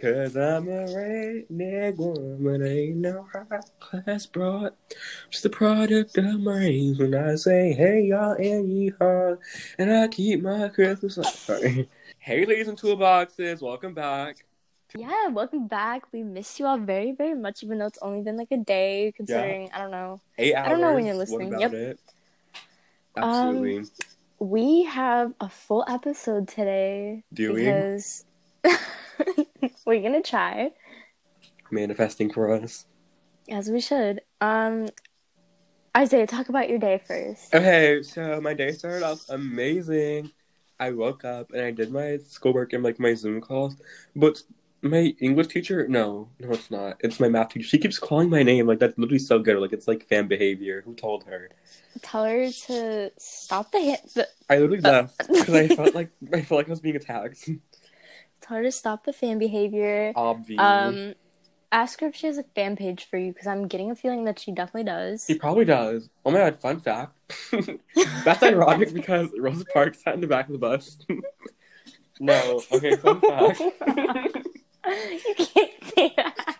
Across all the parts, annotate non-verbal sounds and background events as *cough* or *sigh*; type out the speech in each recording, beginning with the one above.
Cause I'm a redneck woman, ain't no high class broad. Just the product of my rains when I say, hey y'all and yeehaw. And I keep my Christmas. Sorry. *laughs* Hey ladies and toolboxes, welcome back. Yeah, welcome back. We miss you all very, very much, even though it's only been like a day, considering, I don't know. Eight hours. I don't know when you're listening. Yep. it? Um, Absolutely. We have a full episode today. Do we? because *laughs* we're gonna try, Manifesting for us. as we should. Um, Isaiah, talk about your day first. Okay, so my day started off amazing. I woke up and I did my schoolwork and like my Zoom calls, but my English teacher, no, no, it's not. It's my math teacher. She keeps calling my name like that's literally so good. Like it's like fan behavior. Who told her? Tell her to stop the hand. The, I literally left because I felt like I felt like I was being attacked. *laughs* tell her to stop the fan behavior. Obvious. Um, ask her if she has a fan page for you, because I'm getting a feeling that she definitely does. he probably does. Oh my god! Fun fact. *laughs* that's ironic because Rosa Parks sat in the back of the bus. *laughs* no. Okay. Fun fact. *laughs* you can't say that.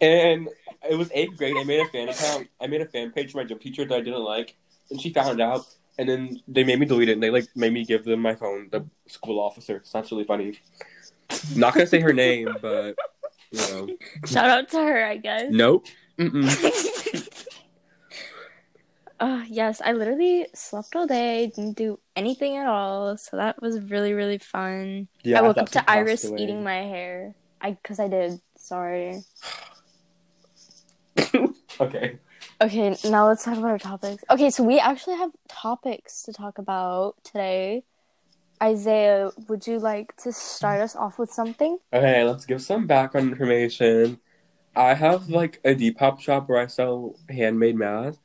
and it was eighth grade. I made a fan account. I made a fan page for my gym teacher that I didn't like, and she found out. And then they made me delete it. And they like made me give them my phone, the school officer. It's not really funny. Not gonna say her name, but you know, Shout out to her, I guess. nope. Mm-mm. *laughs* Uh, yes, I literally slept all day, didn't do anything at all, so that was really, really fun. Yeah, I woke up to Iris away. eating my hair. I, cause I did. Sorry. *sighs* Okay. Okay, now let's talk about our topics. Okay, so we actually have topics to talk about today. Isaiah, would you like to start us off with something? Okay, let's give some background information. I have like a Depop shop where I sell handmade masks.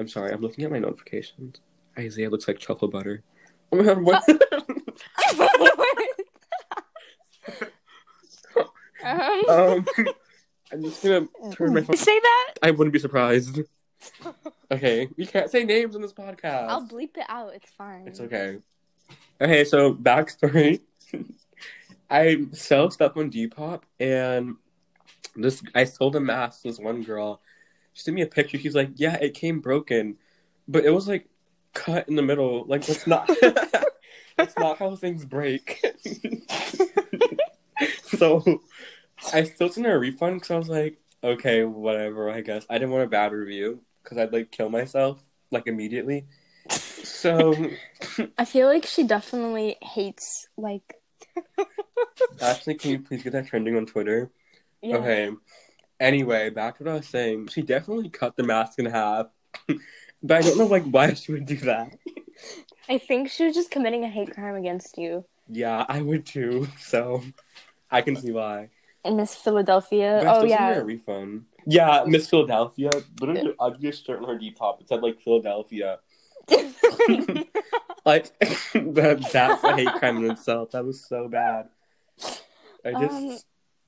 I'm sorry, I'm looking at my notifications. Isaiah looks like chocolate butter. Oh my god, what? um, *laughs* *laughs* um, I'm just gonna turn my phone. say that? I wouldn't be surprised. *laughs* Okay, you can't say names on this podcast. I'll bleep it out. It's fine. It's okay. Okay, so backstory. *laughs* I sell stuff on Depop, and this I sold a mask to this one girl. She sent me a picture. She's like, "Yeah, it came broken, but it was like cut in the middle. Like that's not *laughs* that's not how things break." so I still sent her a refund because I was like, "Okay, whatever. I guess I didn't want a bad review because I'd like kill myself like immediately." So. *laughs* I feel like she definitely hates like. *laughs* Ashley, can you please get that trending on Twitter? Yeah. Okay. Anyway, back to what I was saying. She definitely cut the mask in half. *laughs* but I don't know like why she would do that. I think she was just committing a hate crime against you. Yeah, I would too. So I can see why. And Miss Philadelphia. I oh yeah. refund. Yeah, Miss Philadelphia. Literally the ugliest shirt on her Depop. It said like Philadelphia. *laughs* Like *laughs* that, that's a hate crime in itself. That was so bad. I just Um,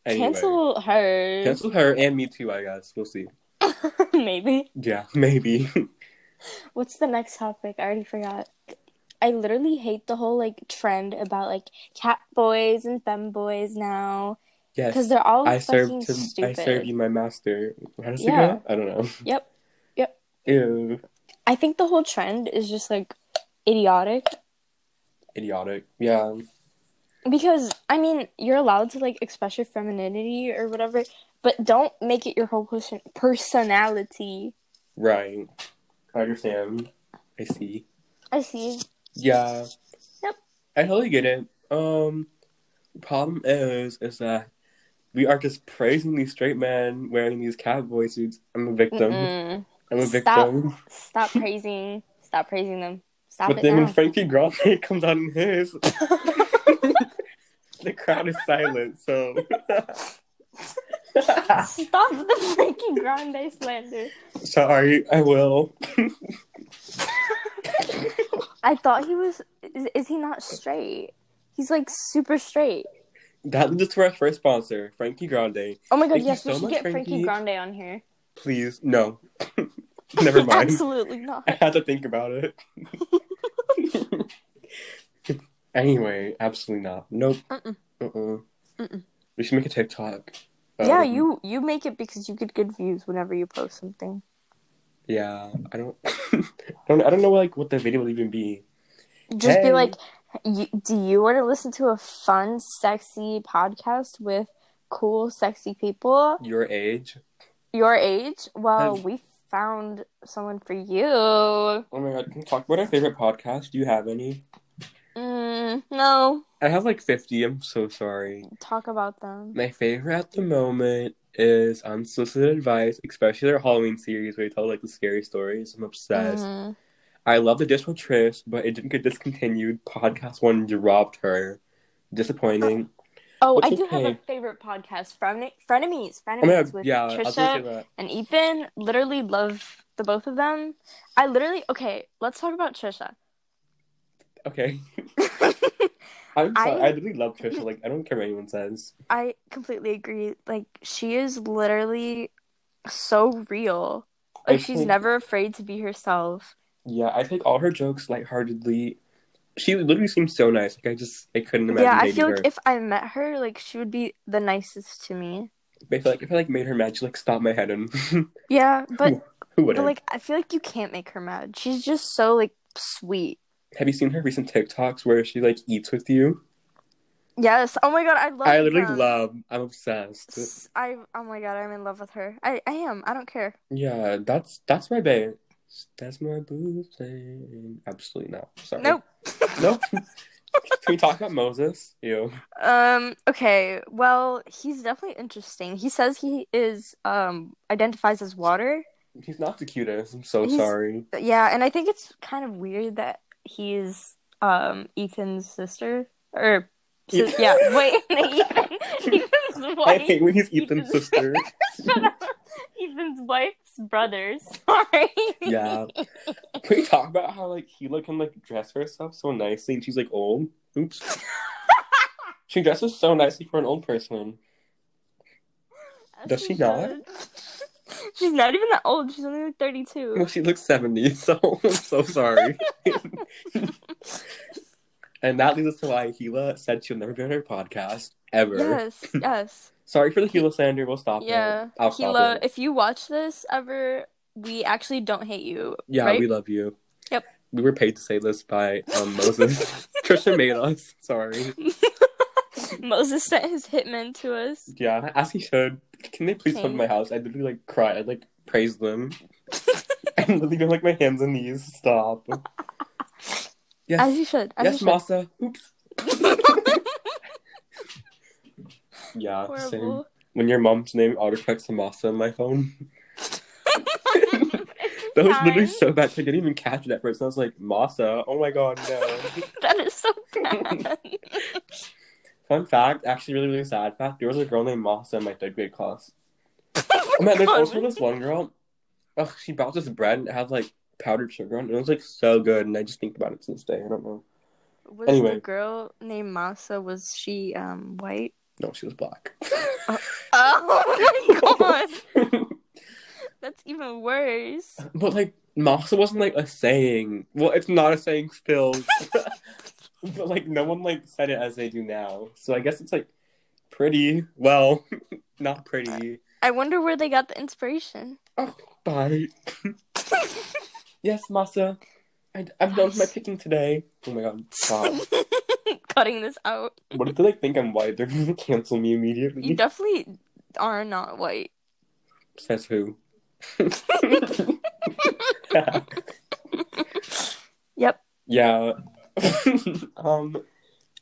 anyway. Cancel her. Cancel her and me too, I guess. We'll see. *laughs* Maybe. Yeah, maybe. What's the next topic? I already forgot. I literally hate the whole like trend about like cat boys and femme boys now yes. because they're all I fucking served to, I serve you my master. How does Yeah. it go? I don't know. *laughs* Yep. Yep. Ew. I think the whole trend is just like idiotic Idiotic. Yeah. because I mean you're allowed to like express your femininity or whatever, but don't make it your whole person- personality. Right. I understand. I see. I see. Yeah. Yep. I totally get it. Um problem is is that we are just praising these straight men wearing these cowboy suits. I'm a victim. Mm-mm. I'm a Stop. victim. Stop praising. Stop praising them. Stop But then now. when Frankie Grande *laughs* comes out in his *laughs* the crowd is silent, so Stop the Frankie Grande slander. Sorry, I will. *laughs* I thought he was. Is, is he not straight? He's like super straight. That leads us to our first sponsor, Frankie Grande. Oh my god, Thank yes, we so should get Frankie Frankie. Grande on here. Please, no. *laughs* Never *laughs* mind. Absolutely not. I had to think about it. *laughs* anyway, absolutely not. Nope. Mm-mm. Uh-uh. We should make a TikTok. yeah, Um, you you make it because you get good views whenever you post something. Yeah, I don't, I don't, I don't know like what the video will even be. Just be like, you, do you want to listen to a fun, sexy podcast with cool, sexy people Your age. your age? Well, Have- we found someone for you. Oh my god, can we talk about our favorite podcast? Do you have any? Mm, no, I have like fifty. I'm so sorry. talk about them. My favorite at the moment is Unsolicited Advice, especially their Halloween series where they tell like the scary stories. I'm obsessed. Mhm. I love the Dish with Trish, but it didn't get discontinued. PodcastOne dropped her. Disappointing. Oh, What's I do have a favorite podcast, Fren- Frenemies, Frenemies Oh god, with yeah, I Trisha and Ethan. Literally love the both of them. I literally okay. Let's talk about Trisha. Okay. *laughs* I'm sorry. I, I- really love Trisha. Like, I don't care what anyone says. I completely agree. Like she is literally so real. I Like she's think- never afraid to be herself. Yeah, I take all her jokes lightheartedly. She literally seems so nice. Like, I just, I couldn't imagine Yeah, I feel her. like if I met her, like she would be the nicest to me. I feel like if I like made her mad, she'd like stop my head and *laughs* Yeah, but *laughs* who but wouldn't? like I feel like you can't make her mad. She's just so like sweet. Have you seen her recent TikToks where she like eats with you? Yes. Oh my god, I love. I literally them. love. I'm obsessed. I oh my god, I'm in love with her. I I am. I don't care. Yeah, that's that's my babe. That's my boo thing. Absolutely not. Sorry. Nope. *laughs* Nope. Can we talk about Moses? Ew. Um. Okay. Well, he's definitely interesting. He says he is um identifies as water. He's not the cutest. I'm so He's- sorry. Yeah, and I think it's kind of weird that he's um Ethan's sister or Ethan- *laughs* yeah. Wait, *laughs* Ethan. Ethan's I wife. hate when he's Ethan's Ethan's- sister. Shut up. Ethan's wife's brother. *laughs* Sorry. Yeah. Can we talk about how like he like can like dress herself so nicely and she's like old? Oops. *laughs* she dresses so nicely for an old person. As Does she she not? She's not even that old. She's only like Well, 32. she looks 70, *laughs* so I'm so sorry. and that leads us to why Hila said she'll never be on her podcast ever. Yes, yes. Sorry for the Hila slander. We'll stop Yeah. it. It. if you watch this ever, we actually don't hate you. Yeah, right? we love you. Yep. We were paid to say this by um, Moses. *laughs* Trisha made us. Sorry. *laughs* Moses sent his hitmen to us. Yeah, as he should. Can they please come to my house? I'd literally like cry. I'd like praise them. *laughs* and literally go like my hands and knees. Stop. Yes. As you should. As yes, you Masa. Oops. Yeah, should. *laughs* same. When your mom's name autocorrects to Masa on my phone. *laughs* *laughs* That was literally so bad. I didn't even catch it at first. I was like, Masa. Oh my god, no. That is so bad. Fun fact, actually, really, really sad fact. There was a girl named Masa in my third grade class. Oh man, there's also this one girl. Oh, she bought this bread and it had like powdered sugar on it. It was like so good, and I just think about it to this day. I don't know. Was Anyway. the girl named Masa, was she um white? No, she was black. Uh, *laughs* oh, *laughs* oh my god. *laughs* That's even worse. but like Masa wasn't like a saying. Well, it's not a saying still. but like no one like said it as they do now. So I guess it's like pretty. Well, not pretty. I wonder where they got the inspiration. Oh, bye. Yes, Masa. I, I'm done my picking today. Oh my god, stop. Cutting this out. *laughs* what if they like think I'm white? They're gonna cancel me immediately. You definitely are not white. Says who? *laughs* Yep. yeah. *laughs* um.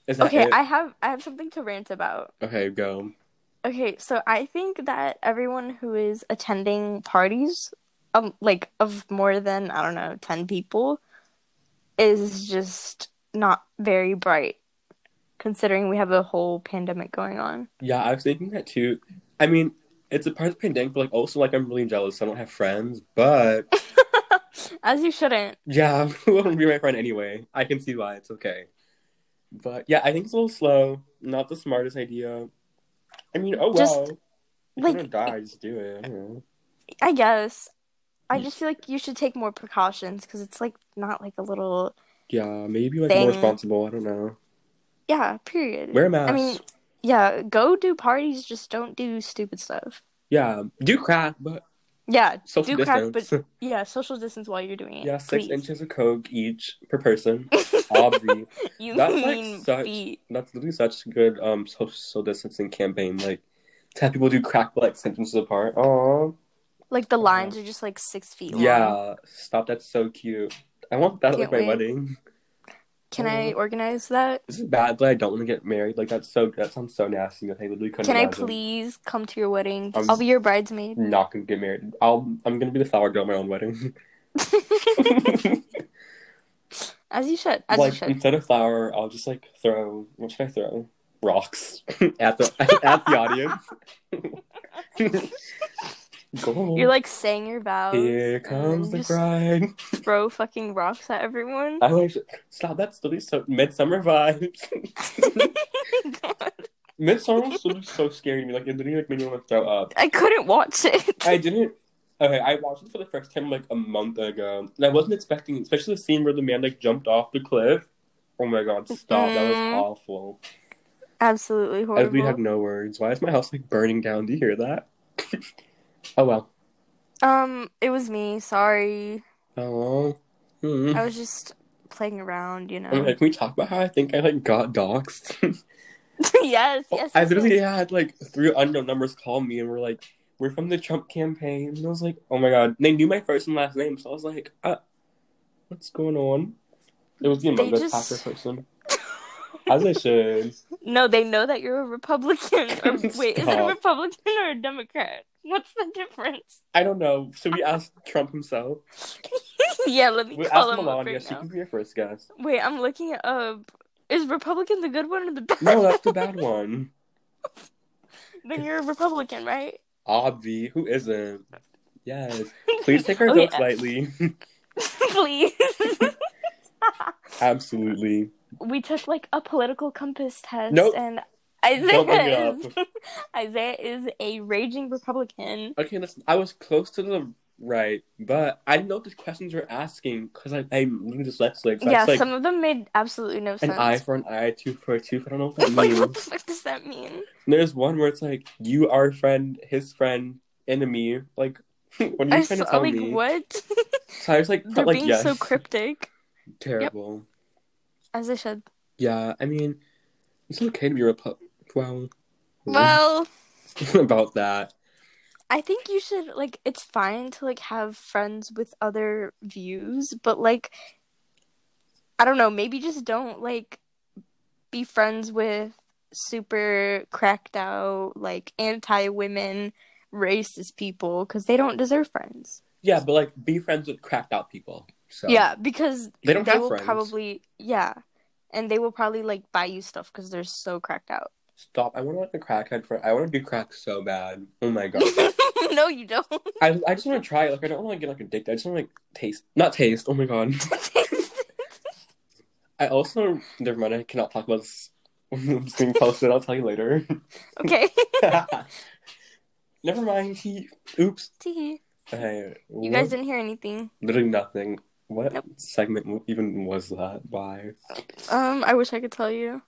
Okay, it? I have I have something to rant about. Okay, go. Okay, so I think that everyone who is attending parties, um, like of more than I don't know ten people, is just not very bright, considering we have a whole pandemic going on. Yeah, I was thinking that too. I mean, it's a part of the pandemic, but like also like I'm really jealous. I don't have friends, but *laughs* As you shouldn't. yeah, *laughs* who wouldn't be my friend anyway? I can see why. It's okay. But yeah, I think it's a little slow. Not the smartest idea. I mean, oh Just, well. If you're like- gonna die, just do it. I. I guess. I mm. just feel like you should take more precautions because it's like not like a little Yeah, maybe like Thing. more responsible. I don't know. Yeah. Period. Wear a mask. I mean, Yeah, go do parties, just don't do stupid stuff. Yeah, do crack, but Yeah, social do crack, distance. but *laughs* yeah, social distance while you're doing it. yeah, six please. inches of coke each per person. *laughs* Obvi. you That's, like, such- feet. That's literally such a good um social distancing campaign. Like to have people do crack but, like six inches apart. Oh Like the lines are just like six feet long. yeah, stop. That's so cute. I want that at like Can't my wait. wedding. Can I organize that? This is bad, but I don't want to get married. Like that's so that sounds so nasty. I literally couldn't. Can I imagine. please come to your wedding? Um, I'll be your bridesmaid. Not gonna get married. I'll. I'm gonna be the flower girl at my own wedding. *laughs* As you should. As like you should. instead of flower, I'll just like throw. What should I throw? Rocks *laughs* at the *laughs* at the audience. You're like saying your vows. Here comes the bride. *laughs* Throw fucking rocks at everyone. I like stop. That's literally so midsummer vibes. *laughs* *laughs* midsummer was literally so scary to me. Like it literally like made me want to throw up. I couldn't watch it. I didn't. Okay, I watched it for the first time like a month ago, and I wasn't expecting, especially the scene where the man like jumped off the cliff. Oh my god, stop! That was Mm. awful. Absolutely horrible. I horrible. really have no words. Why is my house like burning down? Do you hear that? Oh well. Um, it was me. Sorry. Oh. Hmm. I was just playing around, you know. Can we talk about how I think I like got doxxed? *laughs* yes, yes. I literally yes. had like three unknown numbers call me and were like, "We're from the Trump campaign." And I was like, "Oh my god!" And they knew my first and last name, so I was like, uh, "What's going on?" It was the Among Us just- person, *laughs* as I should. No, they know that you're a Republican. Or, *laughs* wait, is it a Republican or a Democrat? What's the difference? I don't know. Should we ask Trump himself? *laughs* yeah, let me We call him Melania. right she now. can be your first guess. Wait, I'm looking up. Is Republican the good one or the bad? One? No, that's the bad one. *laughs* then you're a Republican, right? Obvi, who isn't? Yes. *laughs* Please take our Oh, votes lightly. Please. Absolutely. we took like a political compass test, Nope. and Don't bring it Isaiah is *laughs* Isaiah is a raging Republican. Okay, listen, I was close to the right, but I didn't know the questions were asking because I, I'm really dyslexic. So yeah, like some of them made absolutely no sense. an eye for an eye, two for a tooth. I don't know what that *laughs* like, means. what the fuck does that mean? And There's one where it's like, you are friend, his friend, enemy. Like, *laughs* what are I you trying to tell like me? what? So I was like, They're like being yes. so cryptic, Terrible. as I should. Yeah, I mean, it's okay to be Repu- Well, Well, *laughs* about that. I think you should like. It's fine to like have friends with other views, but like, I don't know. Maybe just don't like be friends with super cracked out, like anti women, racist people because they don't deserve friends. Yeah, but like, be friends with cracked out people. So Yeah, because They don't have will friends. probably yeah, and they will probably like buy you stuff because they're so cracked out. Stop. I want to like a crackhead friend. I want to do crack so bad. Oh my god. *laughs* no, you don't. *laughs* I I just want to try it. Like I don't want to get like addicted. I just want to like taste, not taste. Oh my god. *laughs* I also never mind. I cannot talk about this. it's being posted. I'll tell you later. okay. never mind. He. Oops. Tee. Hey, You guys didn't hear anything. literally nothing. What Nope. segment even was that? Why? Um, I wish I could tell you.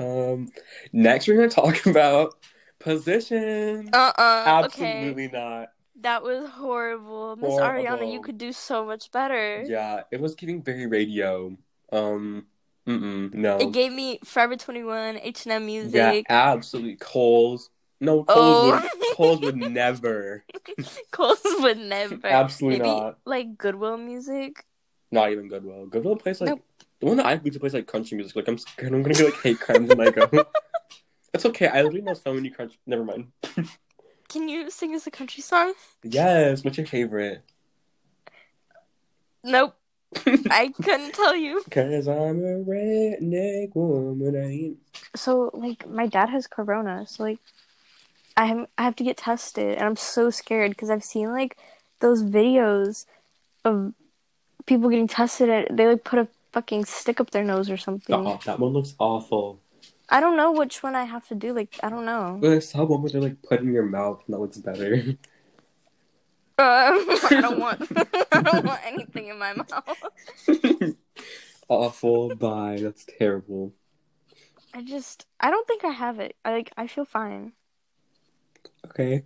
Um. Next, we're gonna talk *laughs* about positions. Uh uh Okay. Absolutely not. That was horrible. Miss Ariana, you could do so much better. Yeah, it was giving very radio. Um. Mm. No. It gave me Forever 21, H&M music. Yeah, absolutely. Kohl's. No, Kohl's Oh. would *laughs* Kohl's would never. *laughs* Kohl's would never. Absolutely Maybe not. like Goodwill music. Not even Goodwill. Goodwill plays like Nope. The one that I believe plays like country music. Like I'm scared *laughs* I'm gonna be like hate crimes when I go. *laughs* It's okay. I literally know so many country. Never mind. *laughs* Can you sing us a country song? Yes. What's your favorite? Nope. I couldn't tell you. Cause I'm a redneck woman. I ain't. So like my dad has corona, so like I have, I have to get tested and I'm so scared because I've seen like those videos of people getting tested and they like put a fucking stick up their nose or something. Oh, that one looks awful. I don't know which one I have to do. Like I don't know. But I saw one where they like put in your mouth and that looks better. Um, *laughs* I don't *laughs* want I don't want anything in my mouth. awful. Bye. That's terrible. I just I don't think I have it. I like I feel fine. Okay.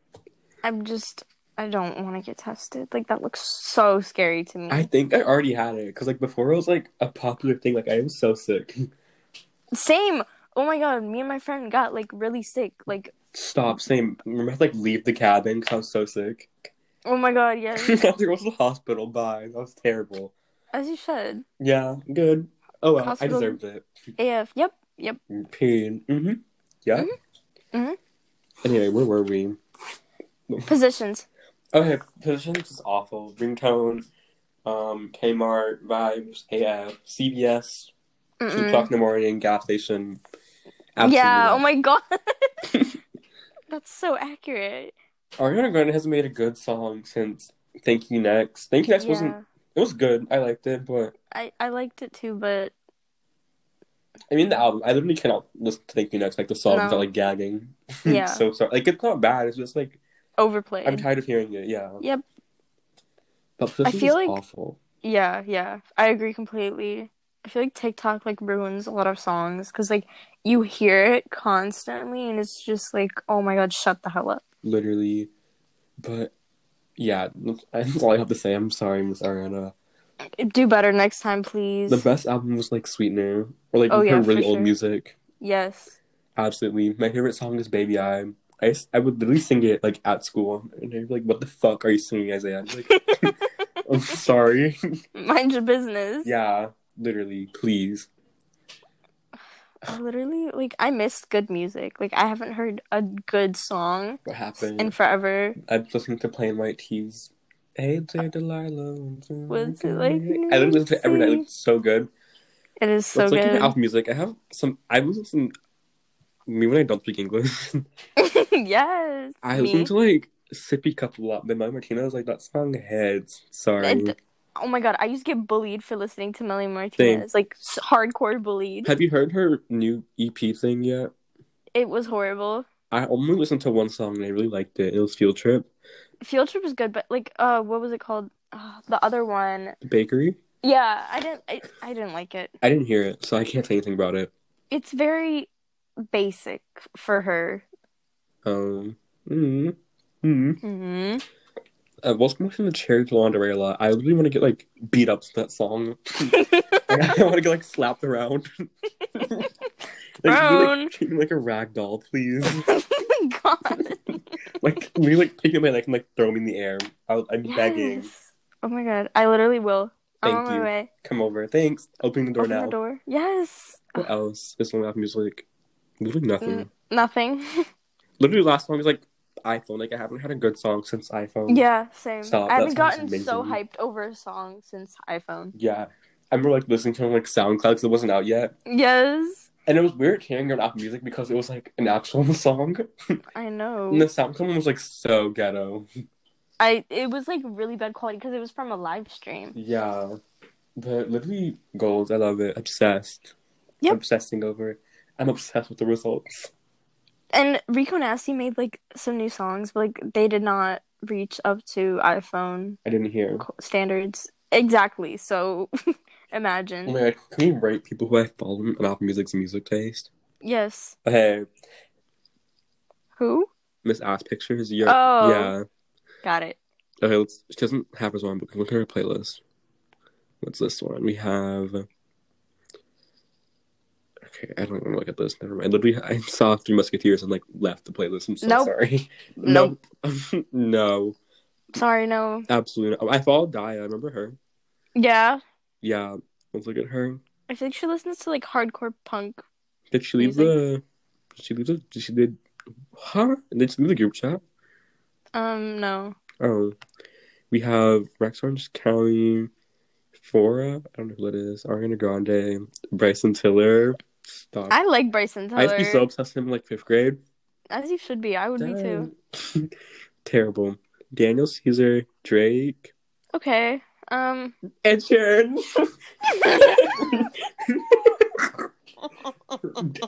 *laughs* I'm just I don't want to get tested. Like that looks so scary to me. I think I already had it because like before it was like a popular thing. Like I was so sick. *laughs* Same. Oh my god, me and my friend got like really sick. Like Stop. Same. Remember, I had to, like leave the cabin because I was so sick. oh my god, *laughs* yeah. I had to go to the hospital. Bye. That was terrible. As you should. Yeah. Good. Oh well, Hospital- I deserved it. AF. Yep. Yep. Period. Mm-hmm. Yeah. Mhm. Anyway, where were we? Positions. Okay, positions is awful. Ringtone, um, Kmart, Vibes, AF, CVS, two Mm-mm. o'clock in the morning, gas station. Yeah. Oh my god. *laughs* *laughs* That's so accurate. Ariana Grande hasn't made a good song since Thank You Next. Thank You Next wasn't. It was good. I liked it, but I I liked it too, but I mean the album. I literally cannot listen to Thank You Next like the songs No. without like gagging. *laughs* Yeah. so sorry. Like it's not bad. It's just like overplayed. I'm tired of hearing it. Yeah. Yep. But positions feel like- awful. Yeah, yeah. I agree completely. I feel like TikTok like ruins a lot of songs because like you hear it constantly and it's just like, oh my god, shut the hell up. literally. But yeah, *laughs* that's all I have to say. I'm sorry, Miss Ariana. Do better next time, please. The best album was like Sweetener, or like Oh, her yeah, for really old sure. music. yes. Absolutely, my favorite song is Baby I. I, I would literally sing it like at school, and they'd be like, "What the fuck are you singing, Isaiah?" I'm like, *laughs* "I'm sorry." *laughs* Mind your business. yeah, literally, please. I literally like I missed good music. Like I haven't heard a good song What happened? in forever. I'm listening to Plain White T's. Hey there, Delilah. What's it like I listen to it every night. It's so good. It is so It's like good. album music. I have some. I listen. Me when I don't speak English, *laughs* *laughs* yes. I me. listen to like Sippy Cup a lot. But Melly Martinez, like that song heads. Sorry. And- oh my god, I used to get bullied for listening to Melly Martinez. Like s- hardcore bullied. Have you heard her new EP thing yet? It was horrible. I only listened to one song and I really liked it. It was Field Trip. Field Trip was good, but like, uh, what was it called? Uh, the other one. Bakery. Yeah, I didn't. I, I didn't like it. I didn't hear it, so I can't say anything about it. It's very basic for her. Um. Mm, mm. hmm Uh, whilst I'm listening to Cherry Blonderella, I really want to get like beat up to that song. Like, *laughs* I want to get like slapped around. *laughs* like, you, Brown. like, treat me like a rag doll, please. *laughs* God. like, we like pick me up my neck and like throw me in the air. I'll, I'm begging. Oh my god, I literally will. I'm Thank on my you. way. Come over. Thanks. Opening the door Open now. the door. Yes. What else is on music? Literally nothing. Mm. Nothing. Literally, last song is like iPhone. Like, I haven't had a good song since iPhone. yeah, same. Stop, I haven't gotten so hyped over a song since iPhone. Yeah. I remember like listening to it on like SoundCloud because it wasn't out yet. Yes. And it was weird hearing it on Apple Music because it was like an actual *laughs* song. I know. And the SoundCloud one was like so ghetto. I it was like really bad quality because it was from a live stream. Yeah. But literally gold. I love it. Obsessed. Yep. Obsessing over it. I'm obsessed with the results. And Rico Nasty made like some new songs, but like they did not reach up to iPhone I didn't hear. standards exactly. So *laughs* imagine. Oh my god, can we rate people who I follow on Apple Music's music taste? Yes. Hey, Who? Miss Ass Pictures, you're Oh. yeah. Got it. Okay, let's she doesn't have hers on, but look at her playlist. What's this one? We have Okay, I don't want to look at this. Never mind. Literally, *laughs* I saw Three Musketeers and like left the playlist. I'm so Nope. sorry. Nope. *laughs* No, *laughs* no, Sorry, no. absolutely. Not. I followed Daya. I remember her? Yeah. Yeah. Let's look at her. I feel like she listens to like hardcore punk. Did she leave Music? the? Did she leave the? Did she did? Huh? Did she leave the group chat? Um, no. Oh, we have Rex Orange County, Fora. I don't know who that is. Ariana Grande, Bryson Tiller. Stop. I like Bryson I used to be so obsessed with him in like fifth grade. As you should be. I would be too. Dang. *laughs* Terrible. Daniel Caesar, Drake, Okay. Um. Ed Sheeran. *laughs*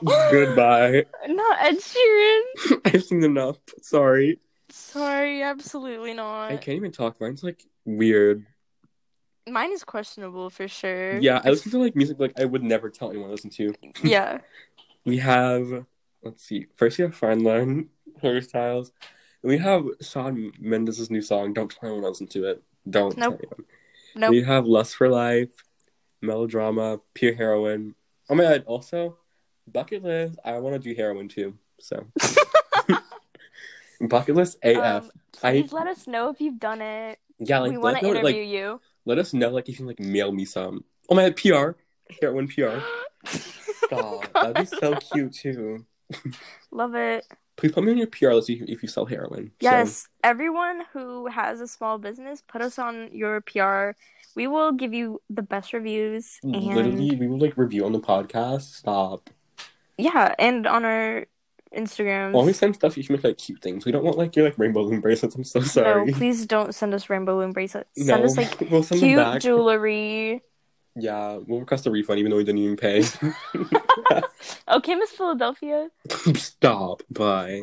*laughs* Goodbye. Not Ed Sheeran. I've seen enough. Sorry. Sorry, absolutely not. I can't even talk. Mine's like weird. Mine is questionable for sure. Yeah, I listen to like music like I would never tell anyone to listen to. yeah. *laughs* We have let's see. First we have Fine Line, Harry Styles. And we have Shawn Mendes' new song, Don't Tell Anyone to Listen to It. Don't Nope. tell anyone. Nope. We have Lust for Life, Melodrama, Pure Heroin. Oh my god, also bucket list, I wanna do heroin too. So *laughs* bucket list AF. Um, I- please let us know if you've done it. yeah, like we want to interview like you. Let us know like if you can like mail me some. Oh my PR. Heroin PR. Stop. *laughs* That'd be so cute too. Love it. Please put me on your PR list if you, if you sell heroin. So- Yes, everyone who has a small business, put us on your PR. We will give you the best reviews and Literally, we will like review on the podcast. Stop. yeah, and on our Instagrams. Only send stuff you can make like cute things. We don't want like your like rainbow balloon bracelets. I'm so sorry. No, please don't send us rainbow balloon bracelets. Send us like *laughs* we'll send cute jewelry. Yeah, we'll request a refund even though we didn't even pay. *laughs* Okay, Miss Philadelphia. *laughs* Stop. Bye.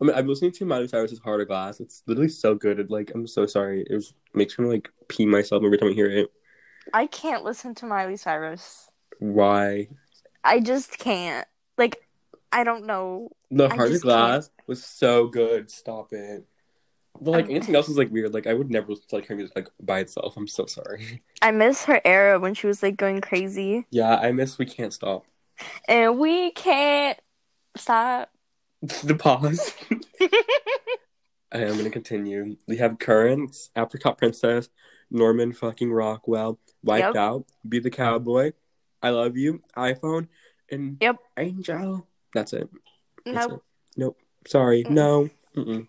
I mean, I'm listening to Miley Cyrus's "Heart of Glass." It's literally so good. It, like, I'm so sorry. It was, makes me like pee myself every time I hear it. I can't listen to Miley Cyrus. Why? I just can't. Like, I don't know. The I Heart of Glass was so good. Stop it. But like Um, anything else is like weird. Like I would never listen to like her music like by itself. I'm so sorry. I miss her era when she was like going crazy. Yeah, I miss We Can't Stop. And we can't stop. *laughs* the pause. *laughs* I am gonna continue. We have Currents, Apricot Princess, Norman fucking Rockwell, Wiped Yep. Out, Be the Cowboy, I Love You, iPhone, and Yep. Angel. That's it. That's Nope. it. Nope. Sorry. Mm. No. Mm-mm.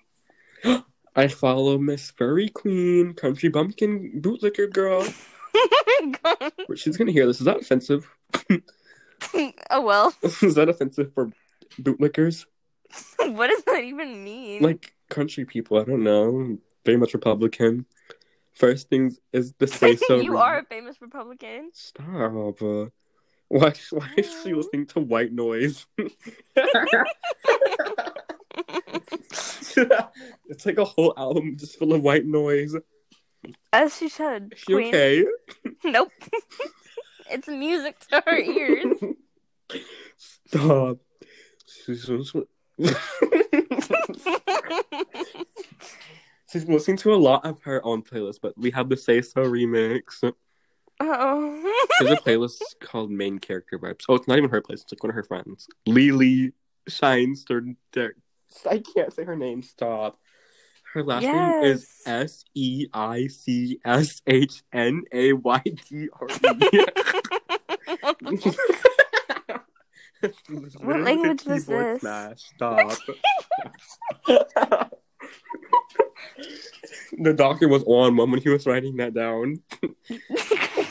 *gasps* I follow Miss Furry Queen, Country Bumpkin Bootlicker Girl. *laughs* She's gonna hear this. Is that offensive? *laughs* oh well. *laughs* Is that offensive for bootlickers? what does that even mean? Like country people, I don't know. Very much Republican. First things is the say so. you are a famous Republican. Stop. Uh, why, why is she um. listening to white noise? *laughs* it's like a whole album just full of white noise. As she should. Is she Queen. okay? *laughs* Nope. it's music to her ears. Stop. She's, *laughs* she's listening to a lot of her own playlist, but we have the Say So remix. Oh. There's a *laughs* playlist called Main Character Vibes. Oh, it's not even her playlist. It's like one of her friends. Lily Shines. I can't say her name. Stop. Her last name is Yes. S E I C S H N A Y D R E. What language *laughs* was this? Smash. Stop. *laughs* the doctor was on one when he was writing that down.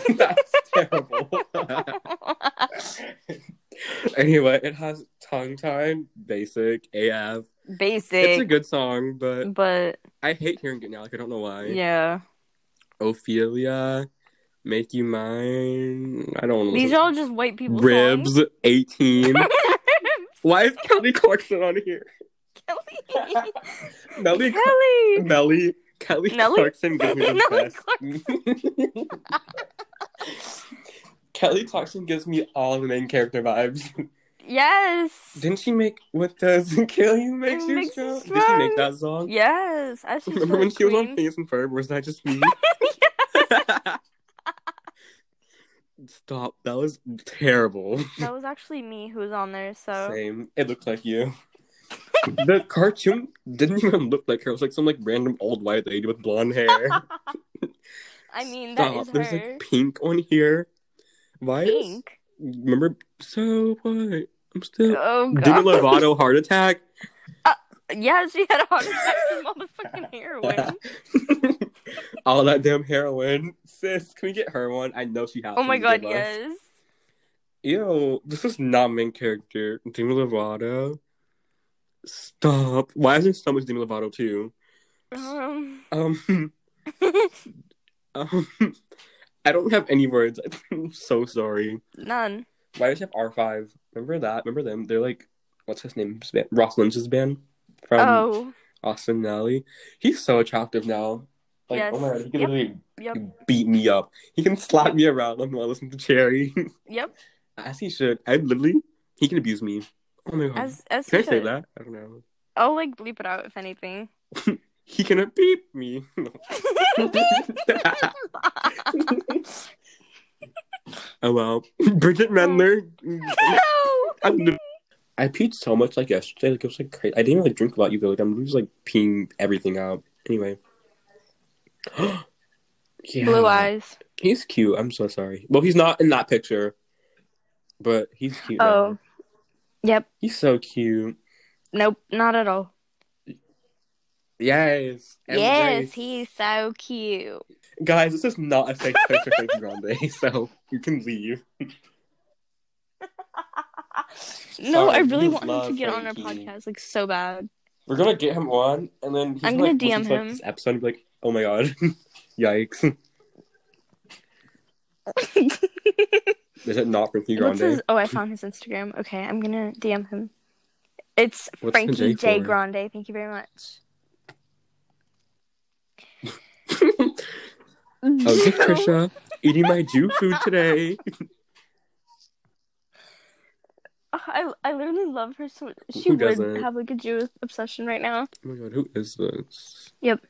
*laughs* That's terrible. *laughs* anyway, it has tongue time, basic, AF. Basic. It's a good song, but but I hate hearing it now. Like I don't know why. yeah. Ophelia, Make You Mine. I don't These are all just white people Ribs, songs. 18. *laughs* why is Kelly Clarkson on here? Kelly. Melly, Kelly. Melly, Kelly Nelly? Clarkson gives me the Nelly best. *laughs* Kelly Clarkson gives me all the main character vibes. Yes. Didn't she make "What Doesn't Kill You Makes You Makes You Strong"? Did she make that song? Yes. I Remember *laughs* when should, she was on queen. Phineas and Ferb? Was that just me? *laughs* Stop! That was terrible. That was actually me who was on there, so Same. It looked like you. the cartoon didn't even look like her. It was like some like random old white lady with blonde hair. I mean that Stop! is There's her. like pink on here. Why? Is... Pink. Remember? So what? I'm still. Oh Demi god. Lovato heart attack. Yeah, she had a heart attack from all the fucking heroin. *laughs* *laughs* All that damn heroin. Sis, can we get her one? I know she has. Oh my god, us. yes. Ew, this is not main character. Demi Lovato. Stop. Why is there so much Demi Lovato too? Um, Um, *laughs* um, *laughs* I don't have any words. *laughs* I'm so sorry. none. Why does she have R5? Remember that? Remember them? They're like, what's his name? Ross Lynch's band from oh, Austin & Ally. He's so attractive now. Like, Yes. oh my god, he can Yep. literally Yep. beat me up. He can slap me around while I listen to Cherry. *laughs* Yep. As he should. I literally, he can abuse me. Oh my god. As as can I he say that? I don't know. I'll like bleep it out if anything. He can beep me. Oh well. *laughs* Bridgit Mendler. I'm- I peed so much like yesterday, like it was like crazy. I didn't even like drink a lot either. Like I'm just like peeing everything out. Anyway. *gasps* yeah. Blue eyes. He's cute. I'm so sorry. Well, he's not in that picture, but he's cute. now. Oh. Yep. he's so cute. Nope. Not at all. Yes. Yes, he's so cute. Guys, this is not a safe place for Frankie Grande, *laughs* so you can leave. *laughs* No, I really want him to get on our podcast, like so bad. We're gonna get him on, and then he's I'm gonna, gonna like, DM to, like, him. this episode and be like, "Oh my god, *laughs* yikes!" Is it not Frankie Grande? his? Oh, I found his Instagram. Okay, I'm gonna DM him. It's What's Frankie J J? Grande. Thank you very much. *laughs* Okay, Trisha, eating my Jew food today. I I literally love her so. She Who would doesn't? have like a Jew obsession right now. Oh my god, who is this? Yep.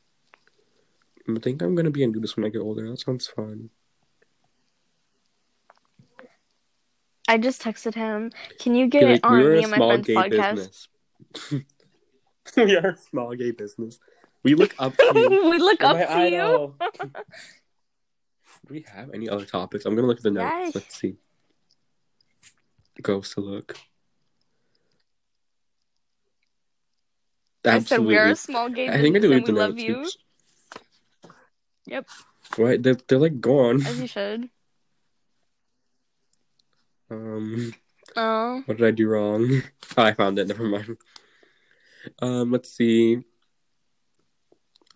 I think I'm gonna be into this when I get older. That sounds fun. I just texted him. Can you get like, on we're me a and my small friend's gay podcast? business. *laughs* we are a small gay business. We look up to you. *laughs* we look You're up to you. Do we have any other topics? I'm gonna look at the notes. Yes. Let's see. Goes to look. I said we are a small gay I think I deleted the we love you Oops. Yep. Right, they're, they're like gone. as you should. *laughs* Um, Oh, what did I do wrong? *laughs* Oh, I found it. Never mind. Um, let's see.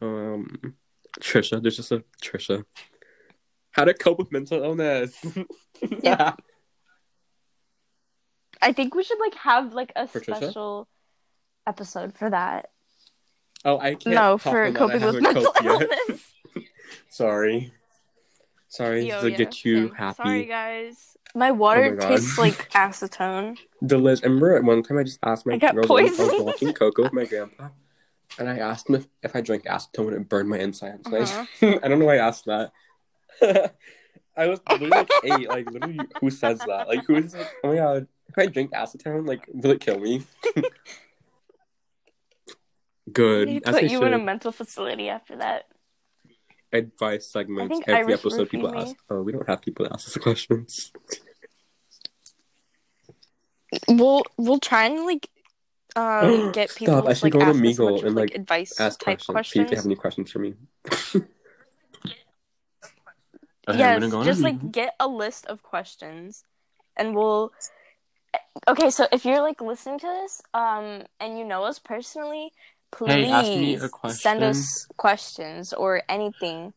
Um, Trisha. There's just a Trisha. How to cope with mental illness. *laughs* Yeah. I think we should like have like a For Trisha? special episode for that. Oh, I can't. no, for coping with mental illness. *laughs* Sorry. Sorry Yo, to yeah, get you happy. Sorry, guys. My water Oh my tastes like *laughs* acetone. Deliz, remember at one time I just asked my I got girlfriend- I was walking Coco with my grandpa, and I asked him if, if I drank acetone would it burn my insides. I- Uh-huh. *laughs* I, don't know why I asked that. *laughs* I was literally like eight. Like literally, who says that? Like who is like, oh my god, if I drink acetone, like will it kill me? *laughs* Good. They put I you in a mental facility after that. advice segments every Iris episode. roofied People me. ask. Oh, we don't have people to ask us questions. We'll we'll try and like um *gasps* get Stop, people I should like go to ask Meagle bunch and, like, like, advice Ask type questions. See if they have any questions for me. *laughs* Okay, yes, go just like Meagle. get a list of questions, and we'll. Okay, so if you're like listening to this, um, and you know us personally, please Hey, ask me a send us questions or anything.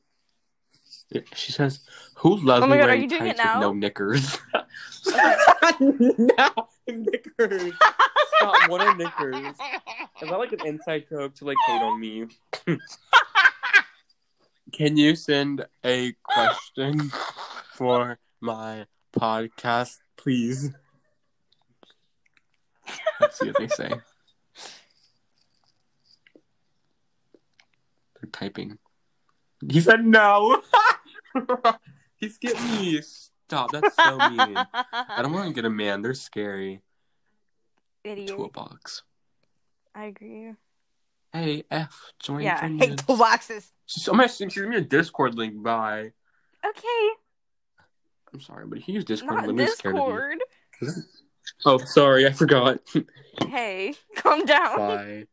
She says, "Who loves Oh my me God, are wearing you doing it tights with now? no knickers?" *laughs* no knickers. Stop. What are knickers? Is that like an inside joke to like hate on me? *laughs* Can you send a question for my podcast, please? Let's see what they say. They're typing. He said no. *laughs* *laughs* He's getting me. Stop. That's so mean. I don't want to get a man. They're scary. Idiot. Toolbox. I agree. Hey, F. Join Yeah, I hate toolboxes. She's, oh my, she's giving me a Discord link. Bye. Okay, I'm sorry, but he used Discord. not I'm literally scared of you. Discord. *laughs* Oh, sorry, I forgot. *laughs* Hey, calm down. Bye.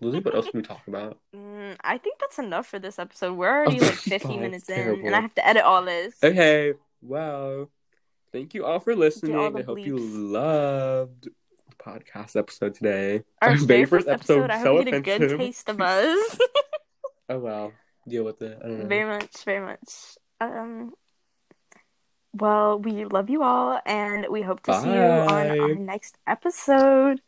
Lily, what else can we talk about? *laughs* Mm, I think that's enough for this episode. We're already Oh, like 50 minutes it's in, and I have to edit all this. Okay, wow. thank you all for listening. all I hope you loved the podcast episode today. Our Our very first episode, I so hope you get a good taste of us. *laughs* Oh well, deal with it. I very much, very much. Um, well, we love you all, and we hope to see you on our next episode.